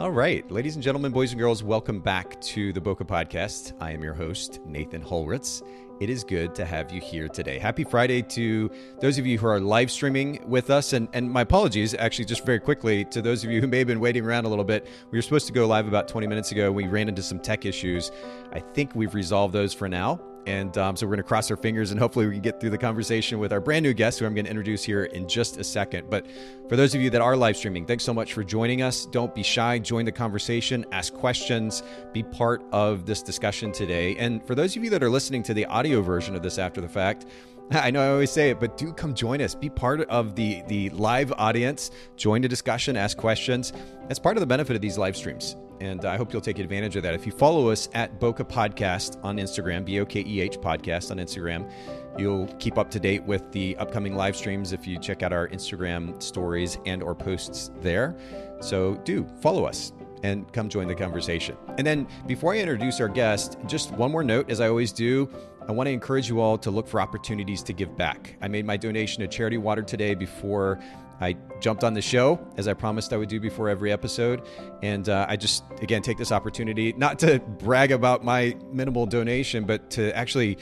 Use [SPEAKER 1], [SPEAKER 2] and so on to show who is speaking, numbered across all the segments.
[SPEAKER 1] All right, ladies and gentlemen, boys and girls, welcome back to the Bokeh Podcast. I am your host, Nathan Holritz. It is good to have you here today. Happy Friday to those of you who are live streaming with us. And, and my apologies, actually, just very quickly, to those of you who may have been waiting around a little bit. We were supposed to go live about 20 minutes ago. We ran into some tech issues. I think we've resolved those for now. And um, so we're going to cross our fingers and hopefully we can get through the conversation with our brand new guest, who I'm going to introduce here in just a second. But for those of you that are live streaming, thanks so much for joining us. Don't be shy, join the conversation, ask questions, be part of this discussion today. And for those of you that are listening to the audio version of this after the fact, I know I always say it, but do come join us. Be part of the the live audience. Join the discussion, ask questions. That's part of the benefit of these live streams and I hope you'll take advantage of that. If you follow us at Bokeh Podcast on Instagram, B O K E H Podcast on Instagram, you'll keep up to date with the upcoming live streams if you check out our Instagram stories and or posts there. So do follow us and come join the conversation. And then before I introduce our guest, just one more note as I always do, I want to encourage you all to look for opportunities to give back. I made my donation to Charity Water today before I jumped on the show as I promised I would do before every episode. And uh, I just, again, take this opportunity not to brag about my minimal donation, but to actually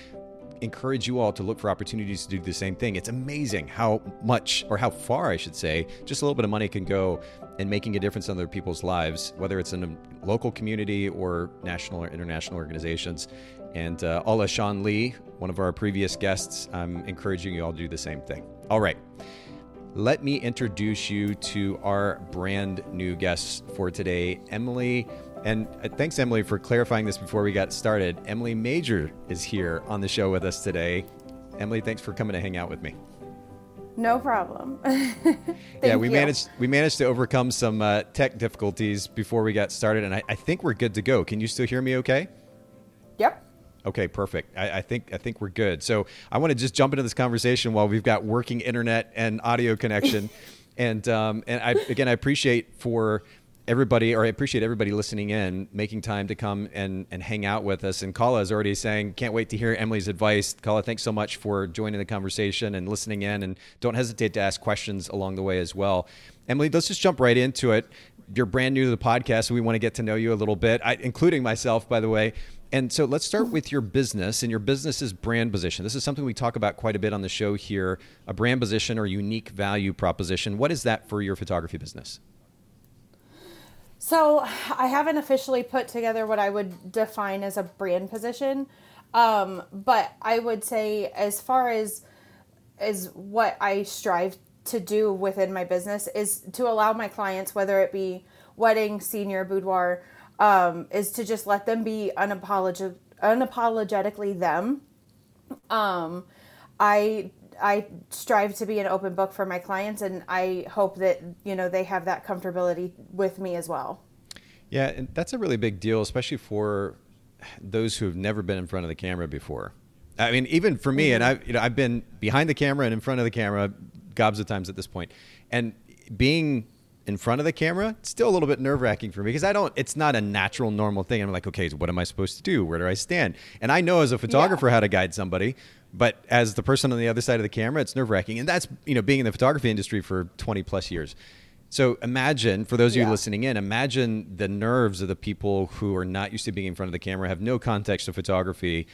[SPEAKER 1] encourage you all to look for opportunities to do the same thing. It's amazing how much, or how far, I should say, just a little bit of money can go in making a difference in other people's lives, whether it's in a local community or national or international organizations. And uh, Ala Sean Lee, one of our previous guests, I'm encouraging you all to do the same thing. All right let me introduce you to our brand new guests for today, Emily. And uh, thanks, Emily, for clarifying this before we got started. Emily Major is here on the show with us today. Emily, thanks for coming to hang out with me.
[SPEAKER 2] No problem.
[SPEAKER 1] yeah, we you. managed we managed to overcome some uh, tech difficulties before we got started, and I, I think we're good to go. Can you still hear me? Okay.
[SPEAKER 2] Yep.
[SPEAKER 1] Okay, perfect. I, I, think I think we're good. So I want to just jump into this conversation while we've got working internet and audio connection, and um, and I again I appreciate for everybody or I appreciate everybody listening in, making time to come and and hang out with us. And Kala is already saying, can't wait to hear Emily's advice. Kala, thanks so much for joining the conversation and listening in, and don't hesitate to ask questions along the way as well. Emily, let's just jump right into it. You're brand new to the podcast, so we want to get to know you a little bit, I, including myself, by the way. And so let's start with your business and your business's brand position. This is something we talk about quite a bit on the show here a brand position or unique value proposition. What is that for your photography business?
[SPEAKER 2] So I haven't officially put together what I would define as a brand position. Um, but I would say as far as is what I strive to do within my business is to allow my clients, whether it be wedding, senior, boudoir, um, is to just let them be unapolog- unapologetically them. Um, I I strive to be an open book for my clients, and I hope that you know they have that comfortability with me as well.
[SPEAKER 1] Yeah, and that's a really big deal, especially for those who have never been in front of the camera before. I mean, even for me, and mm-hmm. I, you know, I've been behind the camera and in front of the camera gobs of times at this point. point, and being in front of the camera, it's still a little bit nerve wracking for me because I don't, it's not a natural, normal thing. I'm like, okay, so what am I supposed to do? Where do I stand? And I know as a photographer yeah. how to guide somebody, but as the person on the other side of the camera, it's nerve wracking. And that's, you know, being in the photography industry for 20 plus years. So imagine, for those of you listening in, imagine the nerves of the people who are not used to being in front of the camera, have no context of photography,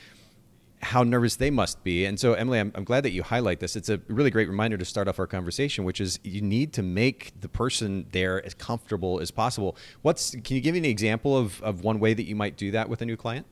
[SPEAKER 1] how nervous they must be. And so, Emily, I'm, I'm, glad that you highlight this. It's a really great reminder to start off our conversation, which is you need to make the person there as comfortable as possible. What's can you give me an example of, of one way that you might do that with a new client?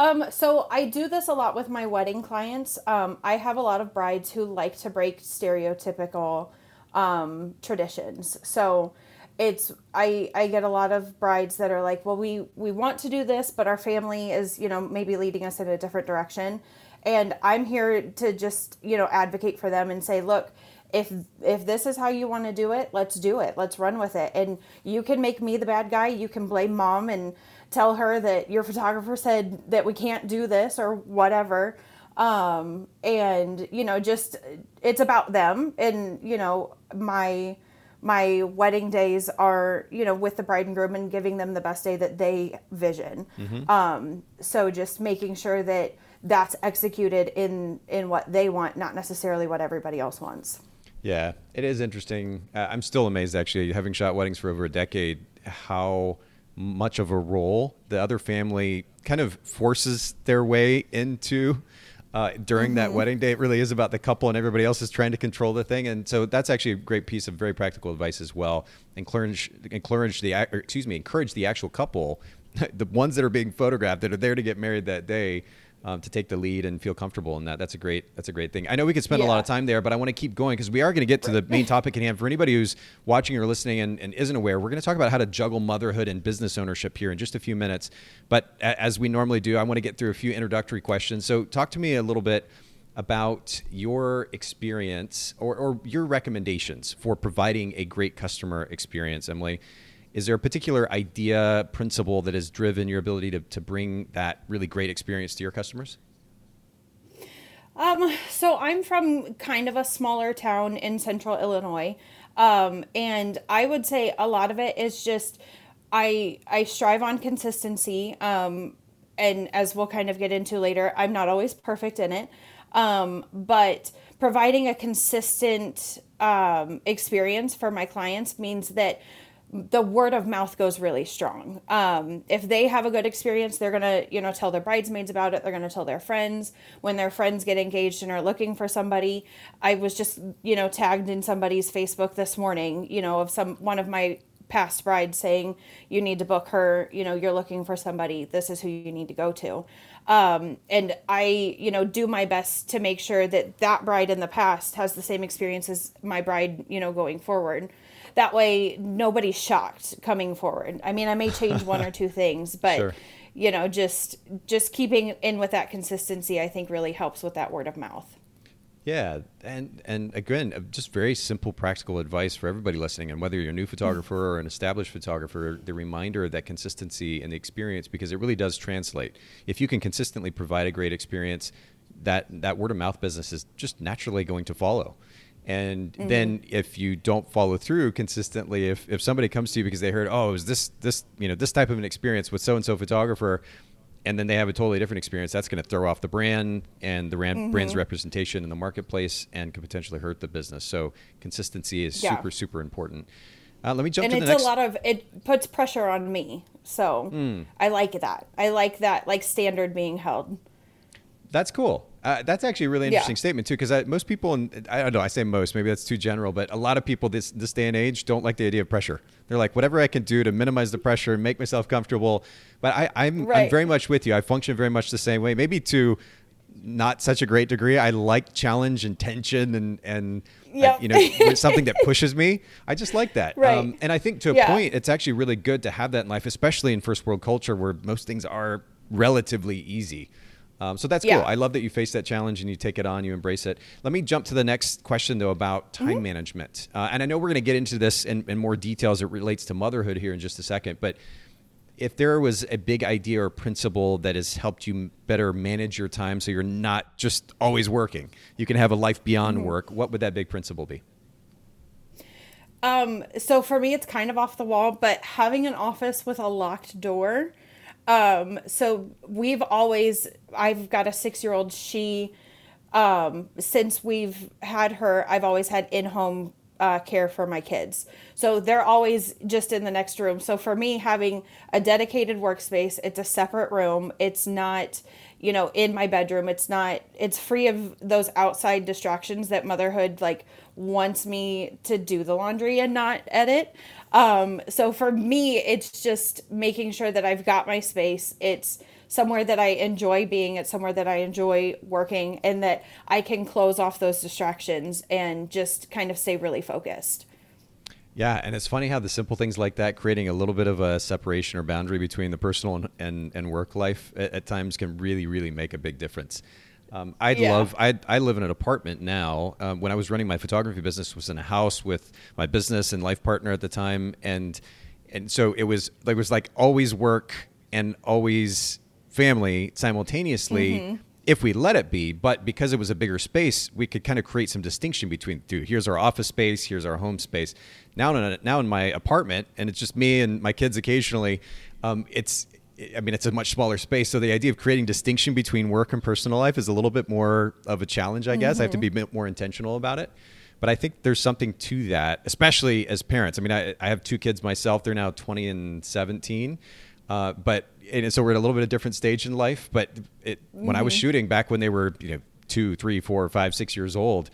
[SPEAKER 2] Um, so I do this a lot with my wedding clients. Um, I have a lot of brides who like to break stereotypical um, traditions. So it's I I get a lot of brides that are like, well, we we want to do this, but our family is you know maybe leading us in a different direction, and I'm here to just you know advocate for them and say, look. If if this is how you want to do it, let's do it. Let's run with it. And you can make me the bad guy. You can blame mom and tell her that your photographer said that we can't do this or whatever. Um, and you know, just it's about them. And you know, my my wedding days are you know with the bride and groom and giving them the best day that they vision mm-hmm. um, so just making sure that that's executed in in what they want not necessarily what everybody else wants
[SPEAKER 1] yeah it is interesting uh, i'm still amazed actually having shot weddings for over a decade how much of a role the other family kind of forces their way into uh, during mm-hmm. that wedding day. It really is about the couple, and everybody else is trying to control the thing. And so that's actually a great piece of very practical advice as well. Encourage, encourage the, excuse me, encourage the actual couple, the ones that are being photographed that are there to get married that day, um, to take the lead and feel comfortable in that. That's a great that's a great thing. I know we could spend yeah. a lot of time there, but I want to keep going because we are going to get to the main topic at hand. For anybody who's watching or listening and, and isn't aware, we're going to talk about how to juggle motherhood and business ownership here in just a few minutes. But as we normally do, I want to get through a few introductory questions. So talk to me a little bit about your experience or, or your recommendations for providing a great customer experience, Emily. Is there a particular idea, principle that has driven your ability to, to bring that really great experience to your customers?
[SPEAKER 2] Um, so I'm from kind of a smaller town in central Illinois. Um, and I would say a lot of it is just I I strive on consistency. Um, and as we'll kind of get into later, I'm not always perfect in it. Um, but providing a consistent um, experience for my clients means that the word of mouth goes really strong. Um, if they have a good experience, they're gonna, you know, tell their bridesmaids about it. They're gonna tell their friends when their friends get engaged and are looking for somebody. I was just, you know, tagged in somebody's Facebook this morning, you know, of some one of my past brides saying you need to book her. You know, you're looking for somebody. This is who you need to go to. Um, and I, you know, do my best to make sure that that bride in the past has the same experience as my bride, you know, going forward that way nobody's shocked coming forward i mean i may change one or two things but sure. you know just just keeping in with that consistency i think really helps with that word of mouth
[SPEAKER 1] yeah, and and again, uh, just very simple, practical advice for everybody listening. And whether you're a new photographer or an established photographer, the reminder of that consistency and the experience, because it really does translate. If you can consistently provide a great experience, that that word of mouth business is just naturally going to follow. And mm-hmm. then if you don't follow through consistently, if, if somebody comes to you because they heard, oh, it was this this you know this type of an experience with so and so photographer, and then they have a totally different experience, that's going to throw off the brand and the brand, mm-hmm. brand's representation in the marketplace and could potentially hurt the business. So consistency is yeah. super super important. Uh, let me jump
[SPEAKER 2] and
[SPEAKER 1] to the
[SPEAKER 2] next.
[SPEAKER 1] And it's
[SPEAKER 2] a lot of it puts pressure on me, so mm. I like that. I like that like standard being held.
[SPEAKER 1] That's cool. Uh, that's actually a really interesting yeah. statement too, because most people, and I don't know, I say most, maybe that's too general, but a lot of people this this day and age don't like the idea of pressure. They're like, whatever I can do to minimize the pressure and make myself comfortable. But I, I'm right. I'm very much with you. I function very much the same way. Maybe to not such a great degree. I like challenge and tension and and yep. I, you know something that pushes me. I just like that.
[SPEAKER 2] Right. Um,
[SPEAKER 1] and I think to a yeah. point, it's actually really good to have that in life, especially in first world culture where most things are relatively easy. Um, so that's yeah. cool. I love that you face that challenge and you take it on, you embrace it. Let me jump to the next question, though, about time mm-hmm. management. Uh, and I know we're going to get into this in, in more detail as it relates to motherhood here in just a second. But if there was a big idea or principle that has helped you better manage your time so you're not just always working, you can have a life beyond mm-hmm. work, what would that big principle be?
[SPEAKER 2] Um, so for me, it's kind of off the wall, but having an office with a locked door um, so we've always, I've got a six year old. She, um, since we've had her, I've always had in home uh, care for my kids. So they're always just in the next room. So for me, having a dedicated workspace, it's a separate room. It's not, you know, in my bedroom. It's not, it's free of those outside distractions that motherhood like wants me to do the laundry and not edit. Um, so for me, it's just making sure that I've got my space. It's somewhere that I enjoy being, it's somewhere that I enjoy working, and that I can close off those distractions and just kind of stay really focused.
[SPEAKER 1] Yeah, and it's funny how the simple things like that, creating a little bit of a separation or boundary between the personal and, and, and work life at, at times can really, really make a big difference. Um, I'd yeah. love. I I live in an apartment now. Um, when I was running my photography business, was in a house with my business and life partner at the time, and and so it was. It was like always work and always family simultaneously. Mm-hmm. If we let it be, but because it was a bigger space, we could kind of create some distinction between two. Here's our office space. Here's our home space. Now, in a, now in my apartment, and it's just me and my kids occasionally. Um, it's I mean, it's a much smaller space. So the idea of creating distinction between work and personal life is a little bit more of a challenge, I guess. Mm-hmm. I have to be a bit more intentional about it. but I think there's something to that, especially as parents. I mean, I, I have two kids myself. They're now 20 and 17. Uh, but and so we're at a little bit of different stage in life. But it, mm-hmm. when I was mm-hmm. shooting back when they were, you know, two, three, four, five, six years old,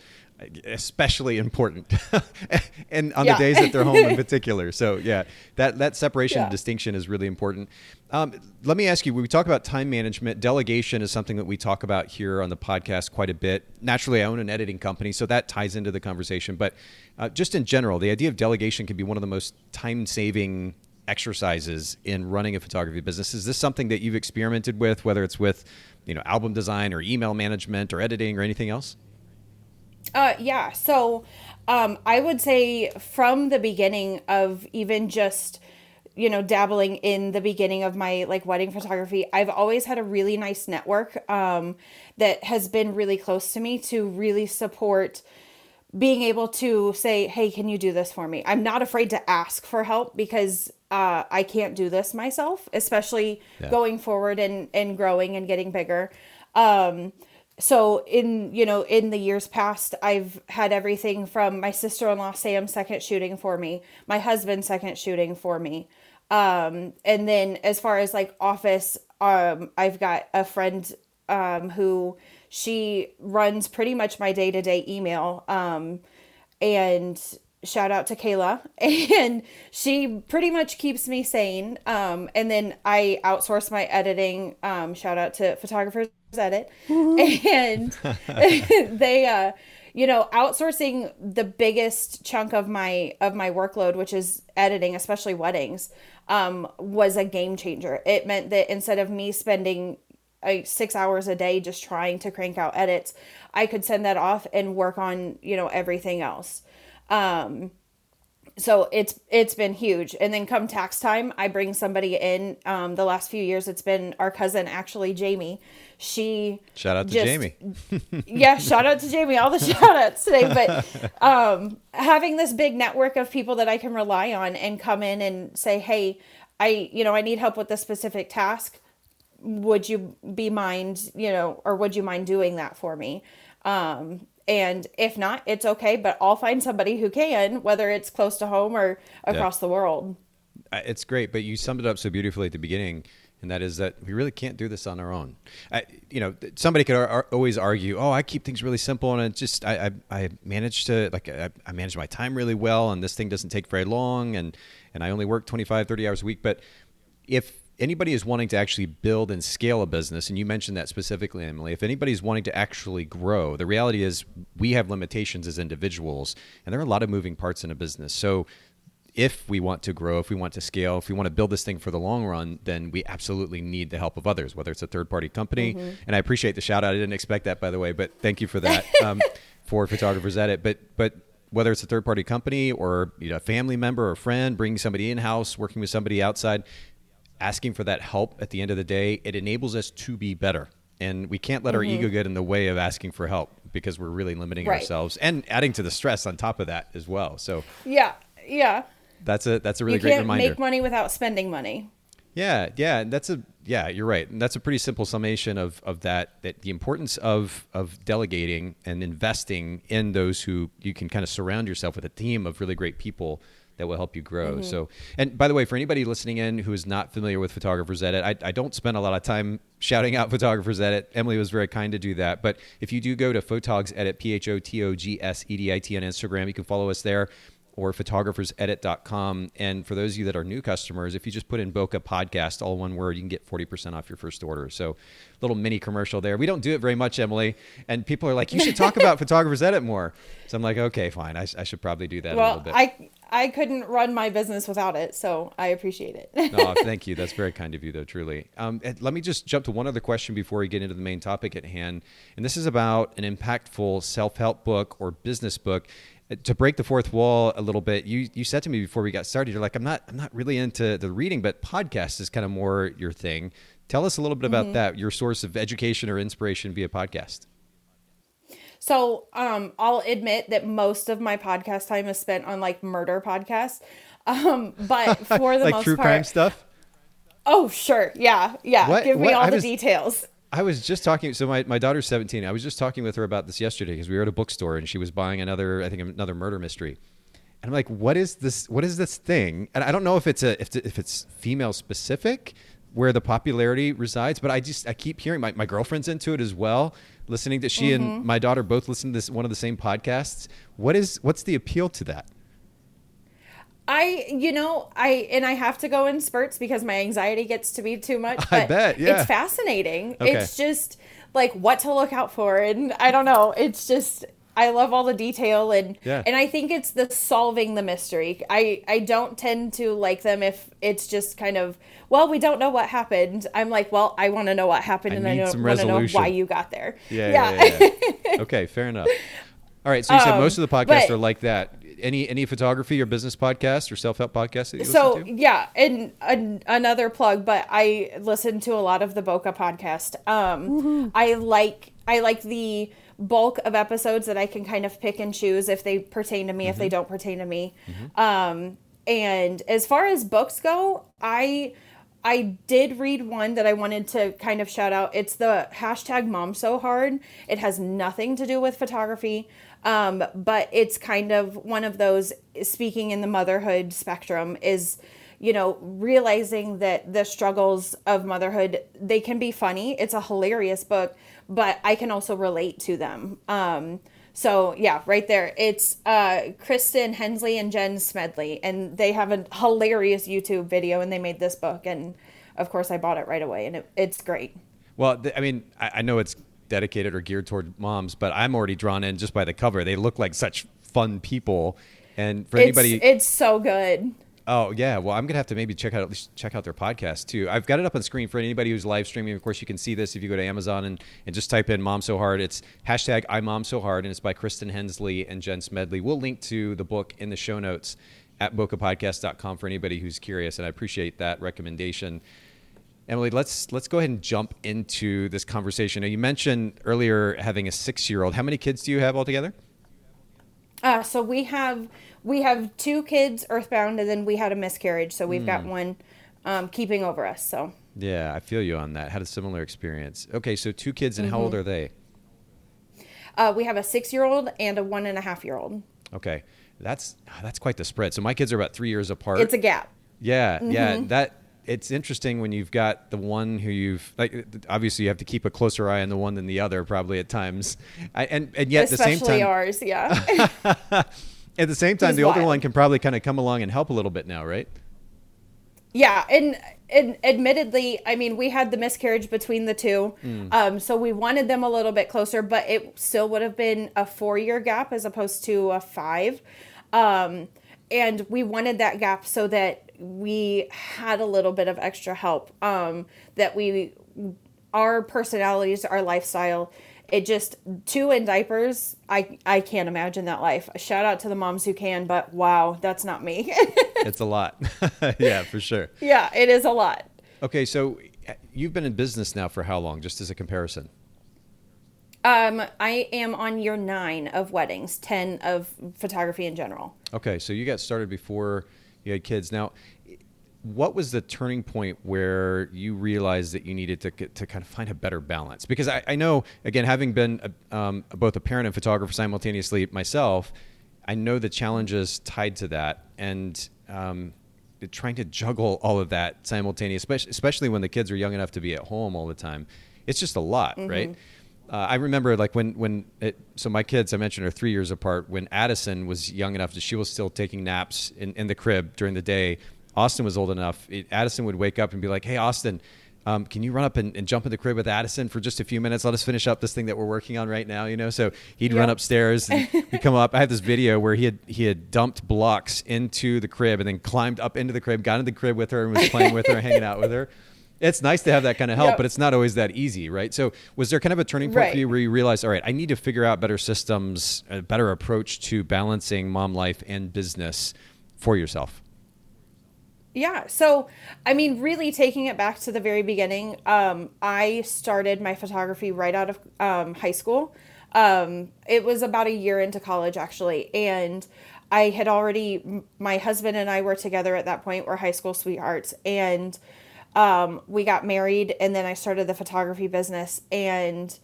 [SPEAKER 1] especially important and on yeah. the days that they're home in particular. So yeah that that separation yeah. and distinction is really important. Um, let me ask you when we talk about time management. Delegation is something that we talk about here on the podcast quite a bit. Naturally i own an editing company so that ties into the conversation. But uh, just in general the idea of delegation can be one of the most time saving exercises in running a photography business. Is this something that you've experimented with whether it's with you know album design or email management or editing or anything else
[SPEAKER 2] uh, yeah. So um, I would say from the beginning of even just you know dabbling in the beginning of my like wedding photography i've always had a really nice network um, that has been really close to me to really support being able to say hey can you do this for me i'm not afraid to ask for help because uh, i can't do this myself especially yeah. going forward and and growing and getting bigger um, so in you know in the years past i've had everything from my sister-in-law sam second shooting for me my husband second shooting for me. Um and then as far as like office um i've got a friend um who she runs pretty much my day-to-day email um and shout out to Kayla. And she pretty much keeps me sane. Um and then I outsource my editing. Um shout out to photographers edit. And they uh you know outsourcing the biggest chunk of my of my workload which is editing especially weddings um was a game changer. It meant that instead of me spending uh, six hours a day just trying to crank out edits i could send that off and work on you know everything else um so it's it's been huge. And then come tax time i bring somebody in um, the last few years it's been our cousin actually jamie. She
[SPEAKER 1] shout out to just, jamie.
[SPEAKER 2] Yeah shout out to jamie all the shout outs today. But um, having this big network of people that i can rely on and come in and say hey i you know i need help with this specific task. Would you be mind you know or would you mind doing that for me? Um, and if not, it's okay, but I'll find somebody who can, whether it's close to home or across yeah. the world.
[SPEAKER 1] It's great, but you summed it up so beautifully at the beginning, and that is that we really can't do this on our own. I, you know, somebody could ar- always argue, "Oh, I keep things really simple, and it just I I, I manage to like I, I manage my time really well, and this thing doesn't take very long, and and I only work 25, 30 hours a week." But if anybody is wanting to actually build and scale a business, and you mentioned that specifically, Emily, if anybody's wanting to actually grow, the reality is we have limitations as individuals, and there are a lot of moving parts in a business. So if we want to grow, if we want to scale, if we want to build this thing for the long run, then we absolutely need the help of others, whether it's a third party company. Mm-hmm. And I appreciate the shout out. I didn't expect that, by the way, but thank you for that um, for Photographers Edit. But, but whether it's a third party company or you know, a family member or a friend, bringing somebody in house, working with somebody outside, asking for that help at the end of the day, it enables us to be better. And we can't let mm-hmm. our ego get in the way of asking for help because we're really limiting right. ourselves and adding to the stress on top of that as well. So
[SPEAKER 2] yeah, yeah,
[SPEAKER 1] that's a that's a really great reminder.
[SPEAKER 2] you
[SPEAKER 1] great reminder.
[SPEAKER 2] Make money without spending money.
[SPEAKER 1] Yeah, yeah, that's a yeah, you're right. And that's a pretty simple summation of of that that the importance of of delegating and investing in those who you can kind of surround yourself with a team of really great people that will help you grow. Mm-hmm. So, and by the way, for anybody listening in who is not familiar with Photographers Edit, I, I don't spend a lot of time shouting out Photographers Edit. Emily was very kind to do that. But if you do go to Photogs Edit, P H O T O G S E D I T on Instagram, you can follow us there or photographersedit.com. And for those of you that are new customers, if you just put in Bokeh Podcast, all one word, you can get 40% off your first order. So, little mini commercial there. We don't do it very much, Emily. And people are like, you should talk about Photographers Edit more. So I'm like, okay, fine. I, I should probably do that well, a little bit.
[SPEAKER 2] I, I couldn't run my business without it, so I appreciate it.
[SPEAKER 1] oh, thank you. That's very kind of you, though, truly. Um, let me just jump to one other question before we get into the main topic at hand. And this is about an impactful self help book or business book. To break the fourth wall a little bit, you you said to me before we got started, you're like, I'm not I'm not really into the reading, but podcast is kind of more your thing. Tell us a little bit about mm-hmm. that, your source of education or inspiration via podcast.
[SPEAKER 2] So um, I'll admit that most of my podcast time is spent on like murder podcasts. Um, but for the
[SPEAKER 1] like
[SPEAKER 2] most
[SPEAKER 1] true
[SPEAKER 2] part,
[SPEAKER 1] crime stuff.
[SPEAKER 2] Oh sure, yeah, yeah. What, Give me what? all I the was, details.
[SPEAKER 1] I was just talking. So my, my daughter's 17. I was just talking with her about this yesterday because we were at a bookstore and she was buying another, I think another murder mystery. And I'm like, what is this? What is this thing? And I don't know if it's a if, if it's female specific where the popularity resides, but I just I keep hearing my, my girlfriend's into it as well. Listening to she mm-hmm. and my daughter both listen to this one of the same podcasts. What is what's the appeal to that?
[SPEAKER 2] I, you know, I and I have to go in spurts because my anxiety gets to be too much.
[SPEAKER 1] I bet, yeah.
[SPEAKER 2] It's fascinating. Okay. It's just like what to look out for, and I don't know. It's just I love all the detail and yeah. and I think it's the solving the mystery. I I don't tend to like them if it's just kind of well, we don't know what happened. I'm like, well, I want to know what happened and I and I want to know why you got there.
[SPEAKER 1] Yeah. yeah. yeah, yeah okay, fair enough. All right, so you said um, most of the podcasts but, are like that any any photography or business podcast or self help podcast that you
[SPEAKER 2] so, to? yeah, and an, another plug, but I listen to a lot of the Bokeh podcast. Um, mm-hmm. I like I like the bulk of episodes that I can kind of pick and choose if they pertain to me, mm-hmm. if they mm-hmm. don't pertain to me. Mm-hmm. Um, and as far as books go, I I did read one that I wanted to kind of shout out. It's the hashtag mom so hard. It has nothing to do with photography. Um, but it's kind of one of those speaking in the motherhood spectrum is you know realizing that the struggles of motherhood they can be funny. It's a hilarious book but i can also relate to them. Um, so yeah right there. It's uh, kristen hensley and jen smedley and they have a hilarious youtube video and they made this book and of course i bought it right away and it, it's great.
[SPEAKER 1] Well i mean I, I know it's dedicated or geared toward moms, but I'm already drawn in just by the cover. They look like such fun people. And for
[SPEAKER 2] it's,
[SPEAKER 1] anybody,
[SPEAKER 2] it's so good.
[SPEAKER 1] Oh yeah, well I'm gonna have to maybe check out at least check out their podcast too. I've got it up on screen for anybody who's live streaming. Of course, you can see this if you go to Amazon and, and just type in "Mom So Hard." It's hashtag I Mom So Hard, and it's by Kristen Hensley and Jen Smedley. We'll link to the book in the show notes at bokehpodcast.com for anybody who's curious, and I appreciate that recommendation. Emily, let's let's go ahead and jump into this conversation. Now, you mentioned earlier having a six-year-old. How many kids do you have altogether?
[SPEAKER 2] Uh, so we have we have two kids earthbound, and then we had a miscarriage. So we've mm. got hmm. one um, keeping over us. So
[SPEAKER 1] yeah, I feel you on that. Had a similar experience. Okay, so two kids, and mm-hmm. how old mm-hmm. are they?
[SPEAKER 2] Uh, we have a six-year-old and a one and a half-year-old.
[SPEAKER 1] Okay, that's that's quite the spread. So my kids are about three years apart.
[SPEAKER 2] It's a gap.
[SPEAKER 1] Yeah, mm-hmm. yeah. That it's interesting when you've got the one who you've like obviously you have to keep a closer eye on the one than the other probably at times. I, and and yet
[SPEAKER 2] Especially
[SPEAKER 1] at the same time
[SPEAKER 2] ours yeah.
[SPEAKER 1] At the same time He's the older wild. one can probably kind of come along and help a little bit now right?
[SPEAKER 2] Yeah and and admittedly i mean we had the miscarriage between the two. Mm. um, so we wanted them a little bit closer but it still would have been a four year gap as opposed to a five. Um, and we wanted that gap so that we had a little bit of extra help um, that we our personalities our lifestyle it just two in diapers i i can't imagine that life. Shout out to the moms who can but wow that's not me.
[SPEAKER 1] It's a lot. Yeah for sure.
[SPEAKER 2] Yeah it is a lot.
[SPEAKER 1] Okay so you've been in business now for how long just as a comparison?
[SPEAKER 2] Um, I am on year nine of weddings, ten of photography in general.
[SPEAKER 1] Okay, so you got started before you had kids. Now, what was the turning point where you realized that you needed to to kind of find a better balance? Because I, I know, again, having been a, um, both a parent and photographer simultaneously myself, I know the challenges tied to that, and um, trying to juggle all of that simultaneously, especially when the kids are young enough to be at home all the time. It's just a lot, mm-hmm. right? Uh, I remember like when when it, so my kids I mentioned are three years apart. When Addison was young enough that she was still taking naps in, in the crib during the day. Austin was old enough. It, Addison would wake up and be like, "Hey, Austin, um, can you run up and, and, jump in the crib with Addison for just a few minutes? Let us finish up this thing that we're working on right now." You know, so he'd yep. run upstairs and he'd come up. I have this video where he had he had dumped blocks into the crib and then climbed up into the crib, got in the crib with her, and was playing with her, hanging out with her it's nice to have that kind of help, yep. but it's not always that easy, right? So, was there kind of a turning point right. for you where you realized, all right, I need to figure out better systems, a better approach to balancing mom life and business for yourself?
[SPEAKER 2] Yeah. So, I mean, really taking it back to the very beginning, um, I started my photography right out of um, high school. Um, it was about a year into college, actually. And I had already, my husband and I were together at that point, we're high school sweethearts. And um, we got married, and then I started the photography business. And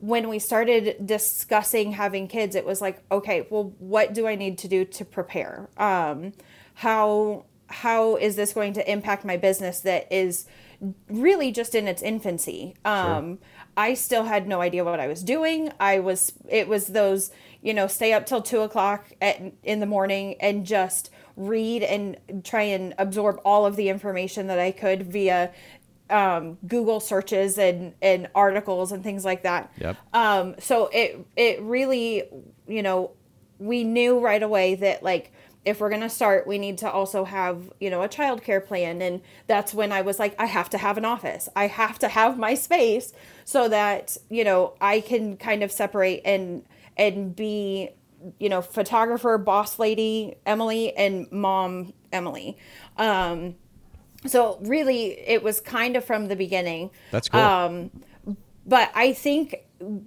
[SPEAKER 2] when we started discussing having kids, it was like, okay, well, what do I need to do to prepare? Um, how how is this going to impact my business that is really just in its infancy? Um, sure. I still had no idea what I was doing. I was it was those you know stay up till two o'clock at, in the morning and just read and try and absorb all of the information that I could via um, Google searches and, and articles and things like that.
[SPEAKER 1] Yep.
[SPEAKER 2] Um, so it it really, you know, we knew right away that like if we're gonna start, we need to also have you know a childcare plan, and that's when I was like, I have to have an office. I have to have my space so that you know I can kind of separate and and be you know photographer boss lady Emily and mom Emily. Um, so really it was kind of from the beginning.
[SPEAKER 1] That's cool. Um,
[SPEAKER 2] but i think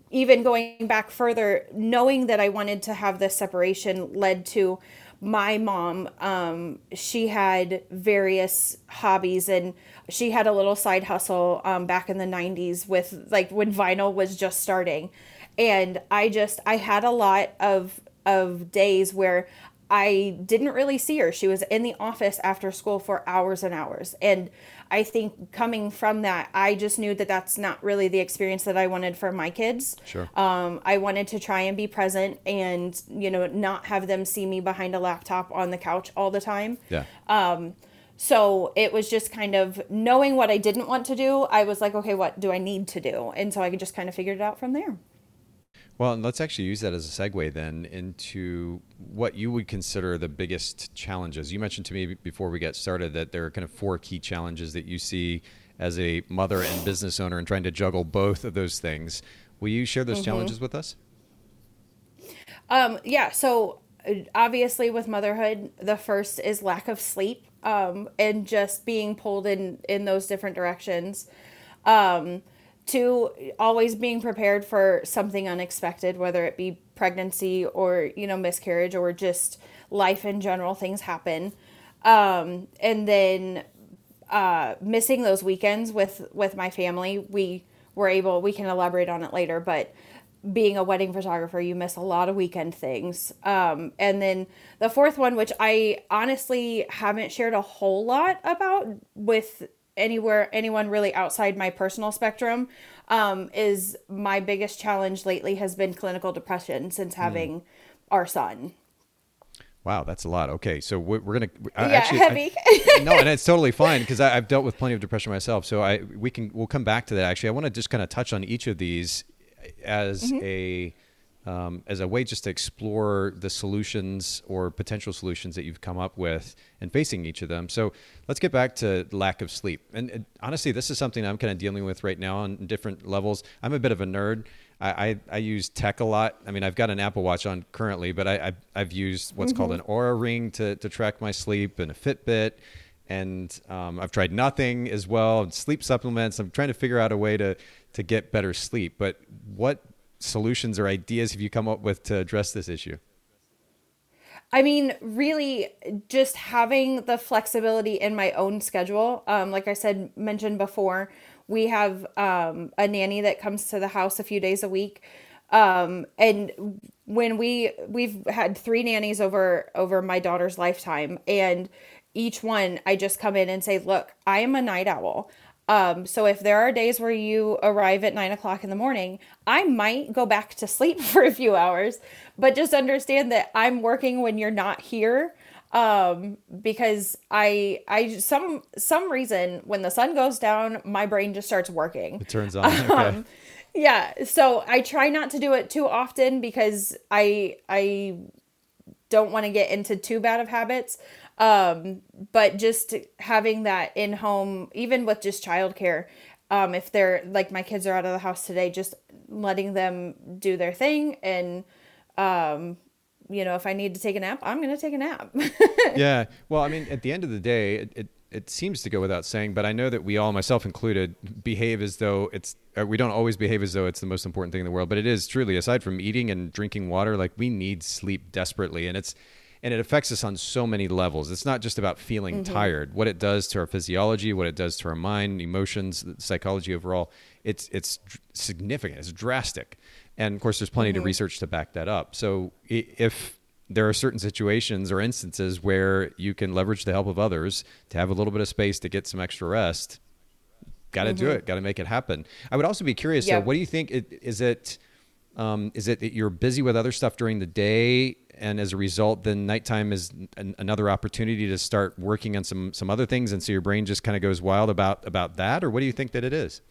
[SPEAKER 2] even going back further knowing that i wanted to have this separation led to my mom. Um, she had various hobbies and she had a little side hustle um, back in the 90s with like when vinyl was just starting. And i just i had a lot of of days where I didn't really see her. She was in the office after school for hours and hours. And I think coming from that, I just knew that that's not really the experience that I wanted for my kids.
[SPEAKER 1] Sure.
[SPEAKER 2] Um, I wanted to try and be present and, you know, not have them see me behind a laptop on the couch all the time.
[SPEAKER 1] Yeah.
[SPEAKER 2] Um, so it was just kind of knowing what I didn't want to do. I was like, okay, what do I need to do? And so I just kind of figured it out from there.
[SPEAKER 1] Well, and let's actually use that as a segue then into what you would consider the biggest challenges. You mentioned to me before we get started that there are kind of four key challenges that you see as a mother and business owner and trying to juggle both of those things. Will you share those mm-hmm. challenges with us?
[SPEAKER 2] Um, yeah. So uh, obviously, with motherhood, the first is lack of sleep um, and just being pulled in in those different directions. Um, Two, always being prepared for something unexpected, whether it be pregnancy or, you know, miscarriage or just life in general, things happen. Um, and then uh, missing those weekends with, with my family, we were able, we can elaborate on it later, but being a wedding photographer, you miss a lot of weekend things. Um, and then the fourth one, which I honestly haven't shared a whole lot about with anywhere anyone really outside my personal spectrum um, is my biggest challenge lately has been clinical depression since hmm. having mm. our son
[SPEAKER 1] Wow, that's a lot. Okay, so we're, we're gonna
[SPEAKER 2] yeah actually, heavy.
[SPEAKER 1] I, no, and it's totally fine because I've dealt with plenty of depression myself. So I we can we'll come back to that. Actually, I want to just kind of touch on each of these as mm-hmm. a um, as a way just to explore the solutions or potential solutions that you've come up with and facing each of them. So let's get back to lack of sleep. And, and honestly, this is something I'm kind of dealing with right now on different levels. I'm a bit of a nerd. I, I, I, use tech a lot. I mean, I've got an Apple Watch on currently, but I, I, have used what's mm-hmm. called an Oura Ring to, to track my sleep and a Fitbit. And um, I've tried nothing as well, sleep supplements. I'm trying to figure out a way to, to get better sleep. But what solutions or ideas have you come up with to address this issue?
[SPEAKER 2] I mean, really, just having the flexibility in my own schedule. Um, like I said, mentioned before, we have um, a nanny that comes to the house a few days a week. Um, and when we we've had three nannies over over my daughter's lifetime, and each one I just come in and say, "Look, I am a night owl. Um, so if there are days where you arrive at nine o'clock in the morning, I might go back to sleep for a few hours, but just understand that I'm working when you're not here. Um, because I, I, some, some reason when the sun goes down, my brain just starts working.
[SPEAKER 1] It turns on. Okay. Um,
[SPEAKER 2] yeah. So I try not to do it too often because I, I don't want to get into too bad of habits. Um, but just having that in home, even with just childcare, um, if they're like my kids are out of the house today, just letting them do their thing and, um, you know, if I need to take a nap, I'm going to take a nap.
[SPEAKER 1] yeah. Well, I mean, at the end of the day, it, it, it, seems to go without saying, but I know that we all, myself included, behave as though it's, we don't always behave as though it's the most important thing in the world, but it is truly, aside from eating and drinking water, like we need sleep desperately. And it's, and it affects us on so many levels. It's not just about feeling mm-hmm. tired. What it does to our physiology, what it does to our mind, emotions, psychology overall, it's it's significant. It's drastic. And of course, there's plenty mm-hmm. of research to back that up. So if there are certain situations or instances where you can leverage the help of others to have a little bit of space to get some extra rest, got to mm-hmm. do it. Got to make it happen. I would also be curious. Yeah. So, what do you think? It, is it um, is it that you're busy with other stuff during the day, and as a result, then nighttime is an, another opportunity to start working on some some other things, and so your brain just kind of goes wild about about that, or what do you think that it is?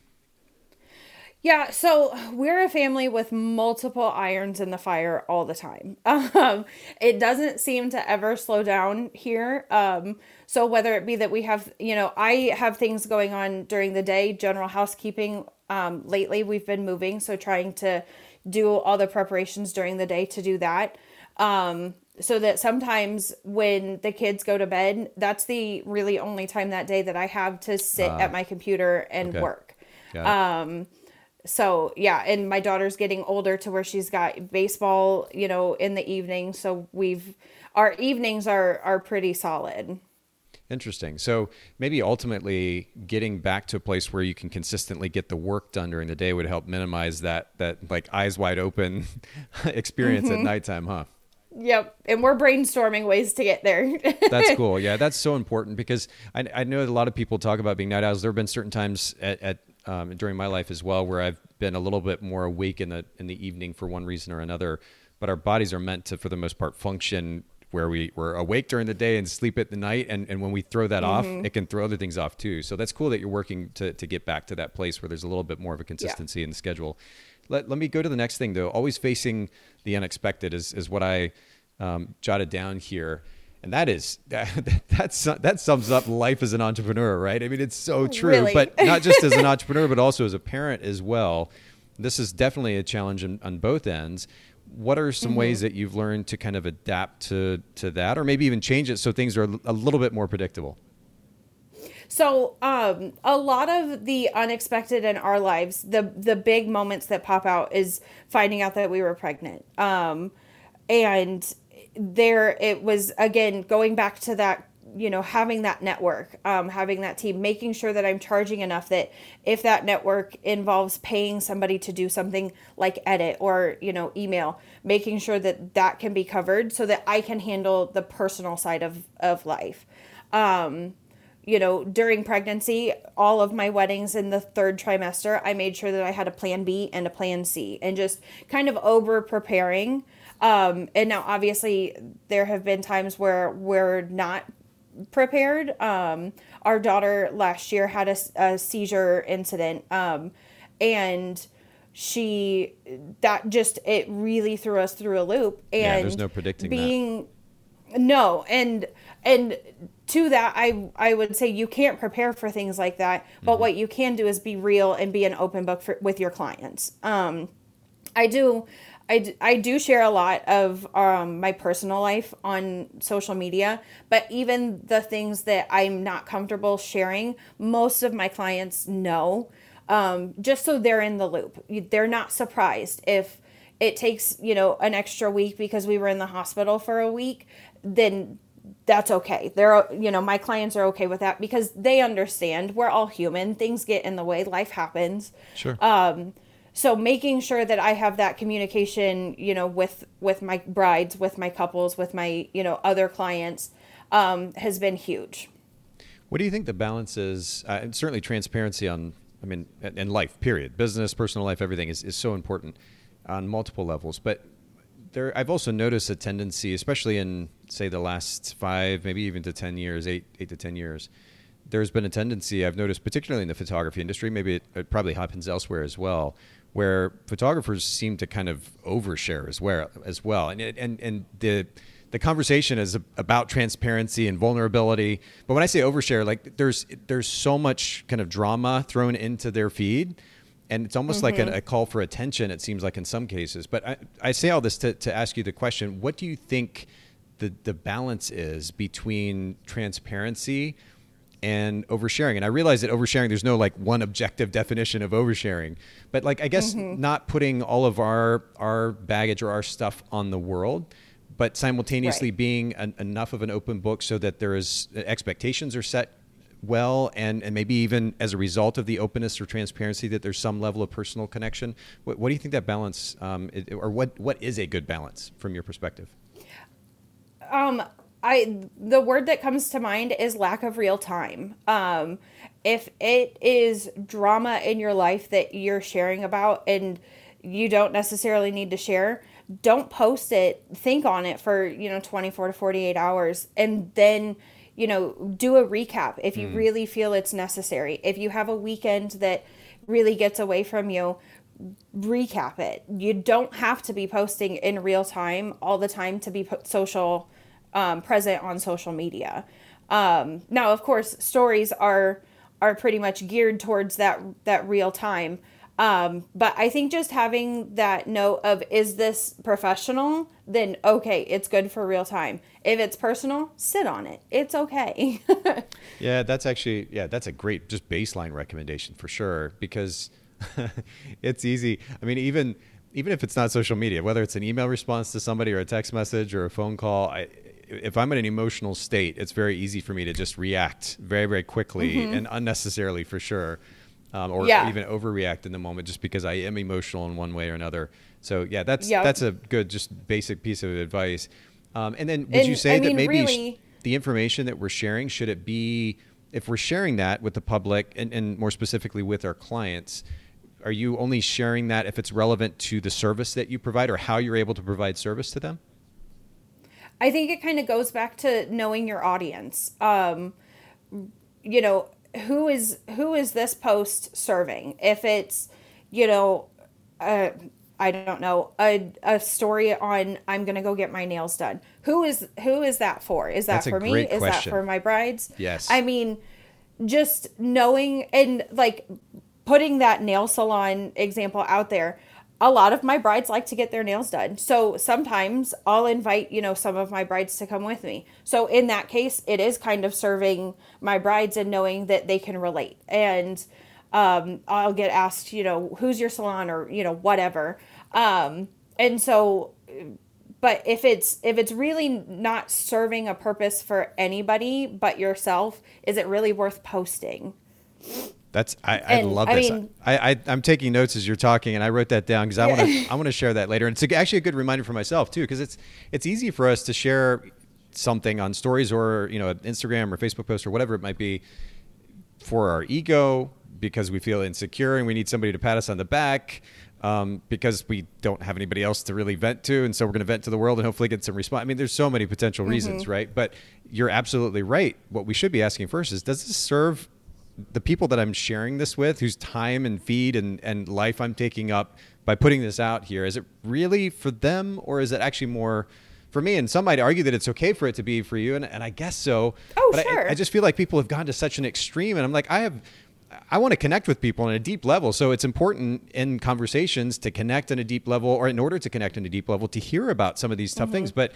[SPEAKER 2] Yeah, so we're a family with multiple irons in the fire all the time. Um, it doesn't seem to ever slow down here. Um, so whether it be that we have, you know, I have things going on during the day, general housekeeping. Um, lately, we've been moving, so trying to do all the preparations during the day to do that. Um, so that sometimes when the kids go to bed, that's the really only time that day that I have to sit uh, at my computer and okay. work. Um, so yeah and my daughter's getting older to where she's got baseball you know in the evening so we've our evenings are are pretty solid
[SPEAKER 1] interesting so maybe ultimately getting back to a place where you can consistently get the work done during the day would help minimize that that like eyes wide open experience mm-hmm. at nighttime huh
[SPEAKER 2] Yep. And we're brainstorming ways to get there.
[SPEAKER 1] that's cool. Yeah. That's so important because I, I know a lot of people talk about being night owls. There have been certain times at, at um, during my life as well, where I've been a little bit more awake in the in the evening for one reason or another. But our bodies are meant to, for the most part, function where we we're awake during the day and sleep at the night, and, and when we throw that mm-hmm. off, it can throw other things off too. So that's cool that you're working to to get back to that place where there's a little bit more of a consistency yeah. in the schedule. Let let me go to the next thing though. Always facing the unexpected is is what I um, jotted down here and that is that that's that sums up life as an entrepreneur right i mean it's so true really? but not just as an entrepreneur but also as a parent as well this is definitely a challenge on, on both ends what are some mm-hmm. ways that you've learned to kind of adapt to to that or maybe even change it so things are a little bit more predictable
[SPEAKER 2] so um, a lot of the unexpected in our lives the the big moments that pop out is finding out that we were pregnant um, and there it was again going back to that you know having that network um, having that team making sure that i'm charging enough that if that network involves paying somebody to do something like edit or you know email making sure that that can be covered so that i can handle the personal side of of life. Um, you know during pregnancy all of my weddings in the third trimester i made sure that i had a plan b and a plan c and just kind of over preparing. Um, and now, obviously, there have been times where we're not prepared. Um, our daughter last year had a, a seizure incident, um, and she that just it really threw us through a loop. And
[SPEAKER 1] yeah, there's no predicting being
[SPEAKER 2] that. no, and and to that i i would say you can't prepare for things like that but mm-hmm. what you can do is be real and be an open book for, with your clients um i do I, I do share a lot of um, my personal life on social media, but even the things that I'm not comfortable sharing, most of my clients know, um, just so they're in the loop. They're not surprised if it takes, you know, an extra week because we were in the hospital for a week, then that's okay. They're, you know, my clients are okay with that because they understand we're all human. Things get in the way, life happens.
[SPEAKER 1] Sure.
[SPEAKER 2] Um, so making sure that i have that communication you know with with my brides with my couples with my you know other clients um, has been huge.
[SPEAKER 1] What do you think the balance is uh, and certainly transparency on i mean in life period. Business personal life everything is, is so important on multiple levels. But there i've also noticed a tendency especially in say the last five maybe even to 10 years eight eight to 10 years there's been a tendency I've noticed, particularly in the photography industry, maybe it, it, probably happens elsewhere as well, where photographers seem to kind of overshare as well as well. And and and the the conversation is about transparency and vulnerability. But when i say overshare like there's there's so much kind of drama thrown into their feed and it's almost mm-hmm. like a, a, call for attention it seems like in some cases. But i, I say all this to, to ask you the question what do you think the, the balance is between transparency and oversharing. And I realize that oversharing, there's no like one objective definition of oversharing, but like I guess mm-hmm. not putting all of our our baggage or our stuff on the world, but simultaneously
[SPEAKER 2] Right.
[SPEAKER 1] being an, enough of an open book so that there is expectations are set well and, and maybe even as a result of the openness or transparency that there's some level of personal connection what, what do you think that balance um, i- or what what is a good balance from your perspective
[SPEAKER 2] Um, I the word that comes to mind is lack of real time. Um, if it is drama in your life that you're sharing about and you don't necessarily need to share, don't post it. Think on it for you know 24 to 48 hours, and then you know do a recap if you really feel it's necessary. If you have a weekend that really gets away from you, recap it. You don't have to be posting in real time all the time to be social um, present on social media. Um, now, of course, stories are are pretty much geared towards that that real time. Um, but I think just having that note of is this professional, then okay, it's good for real time. If it's personal, sit on it. It's okay.
[SPEAKER 1] Yeah, that's actually yeah, that's a great just baseline recommendation for sure because it's easy. I mean, even even if it's not social media, whether it's an email response to somebody or a text message or a phone call, I, if I'm in an emotional state, it's very easy for me to just react very very quickly and unnecessarily for sure. Um, or
[SPEAKER 2] Yeah.
[SPEAKER 1] even overreact in the moment just because I am emotional in one way or another. So yeah, that's
[SPEAKER 2] Yep.
[SPEAKER 1] that's a good just basic piece of advice. Um, and then would you say
[SPEAKER 2] I
[SPEAKER 1] that
[SPEAKER 2] mean,
[SPEAKER 1] maybe sh- the information that we're sharing should it be if we're sharing that with the public and, and more specifically with our clients are you only sharing that if it's relevant to the service that you provide or how you're able to provide service to them
[SPEAKER 2] I think it kind of goes back to knowing your audience. Um, you know, who is who is this post serving? If it's, you know, uh, I don't know, a, a story on I'm gonna go get my nails done. Who is who is that for? Is that
[SPEAKER 1] That's
[SPEAKER 2] for me? Is that for my brides?
[SPEAKER 1] Yes.
[SPEAKER 2] I mean, just knowing and like putting that nail salon example out there a lot of my brides like to get their nails done. So sometimes i'll invite you know some of my brides to come with me. So in that case it is kind of serving my brides and knowing that they can relate. And um, i'll get asked you know who's your salon? or you know whatever. Um, and so but if it's if it's really not serving a purpose for anybody but yourself is it really worth posting
[SPEAKER 1] that's i, I love
[SPEAKER 2] I
[SPEAKER 1] this.
[SPEAKER 2] mean-
[SPEAKER 1] I, I i'm taking notes as you're talking and i wrote that down because i want to i want to share that later. And it's actually a good reminder for myself too because it's it's easy for us to share something on stories or you know an instagram or facebook post or whatever it might be for our ego because we feel insecure and we need somebody to pat us on the back um, because we don't have anybody else to really vent to and so we're going to vent to the world and hopefully get some response. I mean there's so many potential reasons right? But you're absolutely right. What we should be asking first is does this serve the people that i'm sharing this with whose time and feed and, and life i'm taking up by putting this out here is it really for them or is it actually more for me? And some might argue that it's okay for it to be for you and, and i guess so.
[SPEAKER 2] Oh,
[SPEAKER 1] but I-
[SPEAKER 2] sure.
[SPEAKER 1] I, just feel like people have gone to such an extreme and i'm like i have i want to connect with people on a deep level. So it's important in conversations to connect on a deep level or in order to connect on a deep level to hear about some of these tough mm-hmm. things. But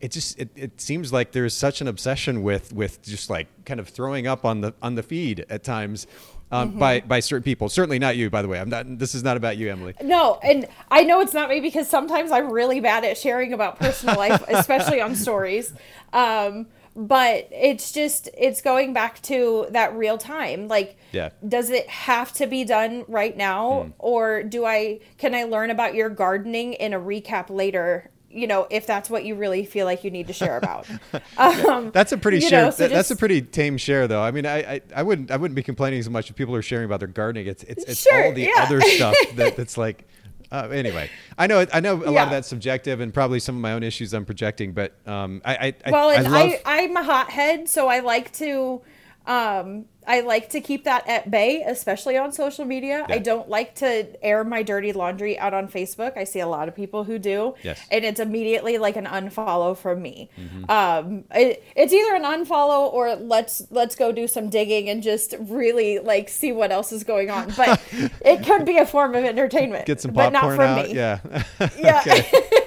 [SPEAKER 1] it just it, it seems like there's such an obsession with with just like kind of throwing up on the on the feed at times um, by by certain people certainly not you by the way i'm not this is not about you emily
[SPEAKER 2] No, and I know it's not me because sometimes I'm really bad at sharing about personal life, especially on stories. Um, but it's just it's going back to that real time. Like,
[SPEAKER 1] Yeah.
[SPEAKER 2] does it have to be done right now, or do I can I learn about your gardening in a recap later? You know, if that's what you really feel like you need to share about. Um,
[SPEAKER 1] That's a pretty share.
[SPEAKER 2] know, so
[SPEAKER 1] that- that's a pretty tame share, though. I mean, I, I, I wouldn't I wouldn't be complaining as much if people are sharing about their gardening. It's it's, it's
[SPEAKER 2] Sure,
[SPEAKER 1] all the
[SPEAKER 2] yeah.
[SPEAKER 1] other stuff that, that's like. Uh, anyway, I know I know a lot of that's subjective and probably some of my own issues I'm projecting, but um, I, I, I
[SPEAKER 2] well and
[SPEAKER 1] I love.
[SPEAKER 2] I, I'm a hothead, so I like to um I like to keep that at bay, especially on social media.
[SPEAKER 1] Yeah.
[SPEAKER 2] I don't like to air my dirty laundry out on Facebook. I see a lot of people who do.
[SPEAKER 1] Yes. Mm-hmm.
[SPEAKER 2] And it's immediately like an unfollow from me. Um it, it's either an unfollow or let's let's go do some digging and just really like see what else is going on. But it could be a form of entertainment.
[SPEAKER 1] Get some
[SPEAKER 2] but
[SPEAKER 1] popcorn
[SPEAKER 2] not from
[SPEAKER 1] out.
[SPEAKER 2] me.
[SPEAKER 1] Yeah.
[SPEAKER 2] Yeah.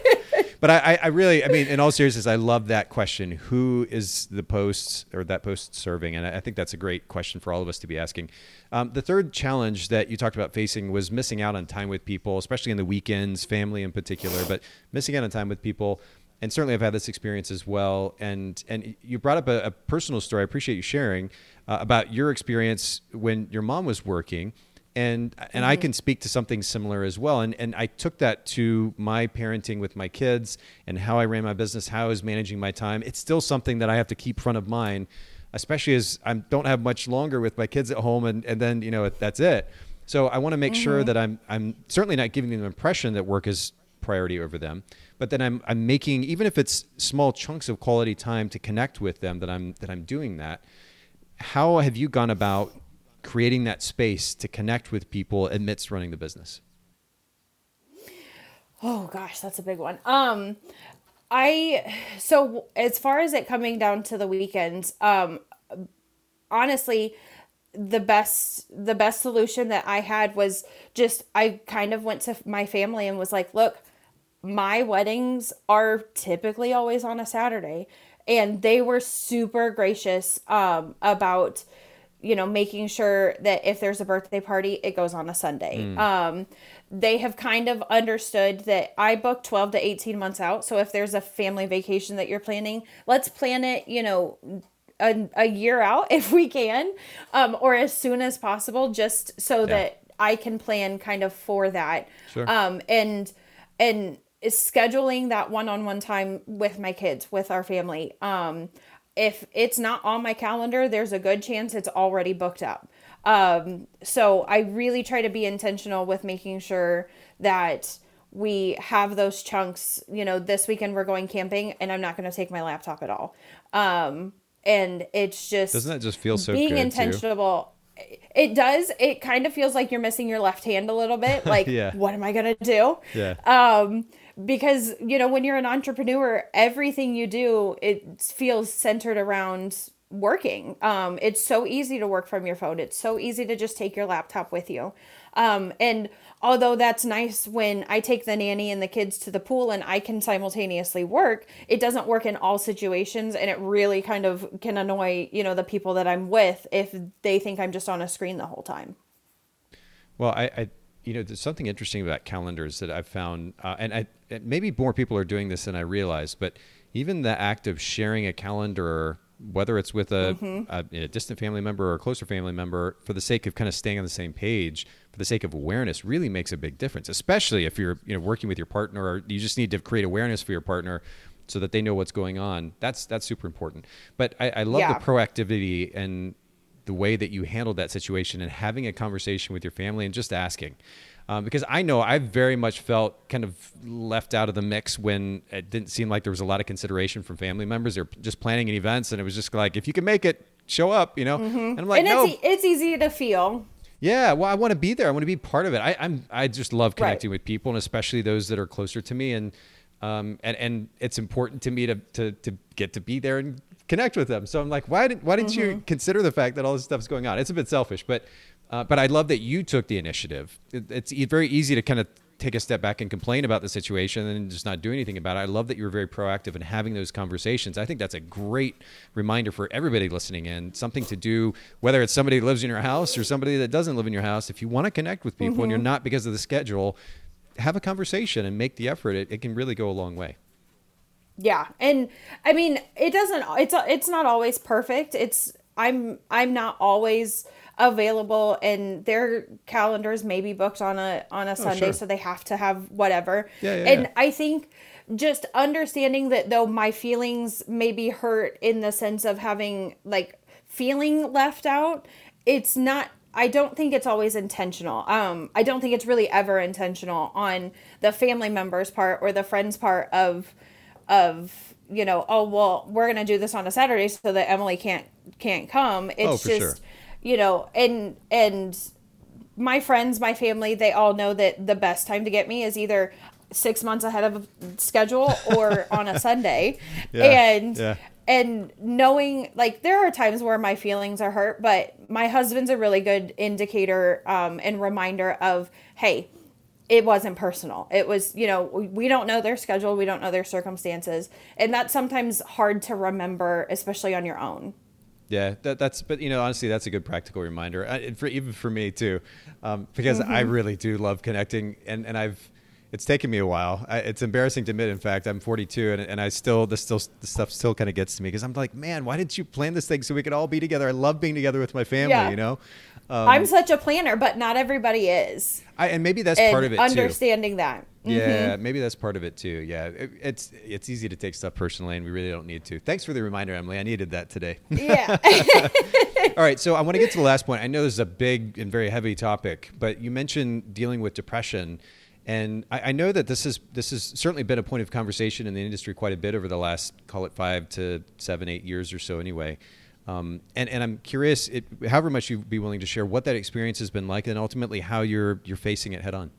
[SPEAKER 1] but I, I- really, I mean, in all seriousness, I love that question. Who is the post or that post serving? And I I think that's a great question for all of us to be asking. Um, the third challenge that you talked about facing was missing out on time with people, especially in the weekends, family in particular, but missing out on time with people. and certainly I've had this experience as well. And and you brought up a, a personal story. I appreciate you sharing uh, about your experience when your mom was working. And and mm-hmm. I can speak to something similar as well. And and I took that to my parenting with my kids and how I ran my business, how I was managing my time. It's still something that I have to keep front of mind, especially as I don't have much longer with my kids at home, and and then you know that's it. So I want to make mm-hmm. sure that I'm I'm certainly not giving them the impression that work is priority over them, but then I'm I'm making even if it's small chunks of quality time to connect with them that I'm that I'm doing that. How have you gone about creating that space to connect with people amidst running the business?
[SPEAKER 2] Oh gosh, that's a big one. Um I so as far as it coming down to the weekends, um honestly, the best the best solution that I had was just I kind of went to my family and was like, "Look, my weddings are typically always on a Saturday." And they were super gracious um, about you know making sure that if there's a birthday party it goes on a sunday mm. um, they have kind of understood that i book 12 to 18 months out so if there's a family vacation that you're planning let's plan it you know a, a year out if we can um, or as soon as possible just so yeah. that i can plan kind of for that sure. um, and and scheduling that one-on-one time with my kids with our family um, if it's not on my calendar there's a good chance it's already booked up. Um, so i really try to be intentional with making sure that we have those chunks you know this weekend we're going camping and i'm not going to take my laptop at all. Um, and it's just
[SPEAKER 1] doesn't that just feel so being intentional
[SPEAKER 2] too? it does. It kind of feels like you're missing your left hand a little bit. Like yeah. what am i gonna do? Yeah. Um because you know when you're an entrepreneur everything you do it feels centered around working. Um it's so easy to work from your phone. It's so easy to just take your laptop with you. Um and although that's nice when I take the nanny and the kids to the pool and I can simultaneously work, it doesn't work in all situations and it really kind of can annoy, you know, the people that I'm with if they think I'm just on a screen the whole time.
[SPEAKER 1] Well, I, I you know, there's something interesting about calendars that I've found, uh, and I, maybe more people are doing this than I realize, but even the act of sharing a calendar whether it's with a, mm-hmm. a, a, distant family member or a closer family member, for the sake of kind of staying on the same page, for the sake of awareness, really makes a big difference. Especially if you're you know working with your partner, or you just need to create awareness for your partner so that they know what's going on. That's that's super important. But I, I love yeah. the proactivity and the way that you handled that situation and having a conversation with your family and just asking um, because I know I very much felt kind of left out of the mix when it didn't seem like there was a lot of consideration from family members. They're just planning an events, and it was just like, if you can make it, show up, you know. Mm-hmm. And I'm like,
[SPEAKER 2] and
[SPEAKER 1] no,
[SPEAKER 2] it's, it's easy to feel.
[SPEAKER 1] Yeah, well, I want to be there. I want to be part of it. I, am I just love connecting right. with people, and especially those that are closer to me. And um, and and it's important to me to to to get to be there and connect with them. So I'm like, why didn't why didn't mm-hmm. you consider the fact that all this stuff's going on? It's a bit selfish, but uh, but I love that you took the initiative. It, it's very easy to kind of take a step back and complain about the situation and just not do anything about it. I love that you were very proactive in having those conversations. I think that's a great reminder for everybody listening in, something to do, whether it's somebody that lives in your house or somebody that doesn't live in your house. If you want to connect with people mm-hmm. and you're mm-hmm. not because of the schedule, have a conversation and make the effort. It, it can really go a long way.
[SPEAKER 2] Yeah. And I mean, it doesn't, it's, it's not always perfect. It's, I'm, I'm not always, available and their calendars may be booked on a on a oh, Sunday sure. so they have to have whatever. Yeah, yeah, and yeah. I think just understanding that though my feelings may be hurt in the sense of having like feeling left out, it's not I don't think it's always intentional. Um, I don't think it's really ever intentional on the family members' part or the friends' part of of you know, oh well, we're gonna do this on a Saturday so that Emily can't can't come. It's oh, just sure you know, and and my friends, my family, they all know that the best time to get me is either six months ahead of schedule or on a Sunday. Yeah, and yeah. and knowing like there are times where my feelings are hurt, but my husband's a really good indicator um, and reminder of, hey, it wasn't personal. It was, you know, we don't know their schedule, we don't know their circumstances. And that's sometimes hard to remember, especially on your own.
[SPEAKER 1] Yeah, that, that's but you know honestly that's a good practical reminder uh, for even for me too, um, because mm-hmm. I really do love connecting and and I've it's taken me a while. I, it's embarrassing to admit. In fact, I'm 42, and, and I still this still the stuff still kind of gets to me because I'm like, man, why didn't you plan this thing so we could all be together? I love being together with my family. Yeah. You know.
[SPEAKER 2] Um, I'm such a planner, but not everybody is.
[SPEAKER 1] I, and maybe that's and part of it.
[SPEAKER 2] Understanding too. that.
[SPEAKER 1] Yeah, mm-hmm. maybe that's part of it too. Yeah, it, it's it's easy to take stuff personally, and we really don't need to. Thanks for the reminder, Emily. I needed that today.
[SPEAKER 2] Yeah.
[SPEAKER 1] All right, so I want to get to the last point. I know this is a big and very heavy topic, but you mentioned dealing with depression, and I, I know that this is this has certainly been a point of conversation in the industry quite a bit over the last call it five to seven, eight years or so, anyway. Um, and, and I'm curious, it, however much you'd be willing to share, what that experience has been like, and ultimately how you're you're facing it head on.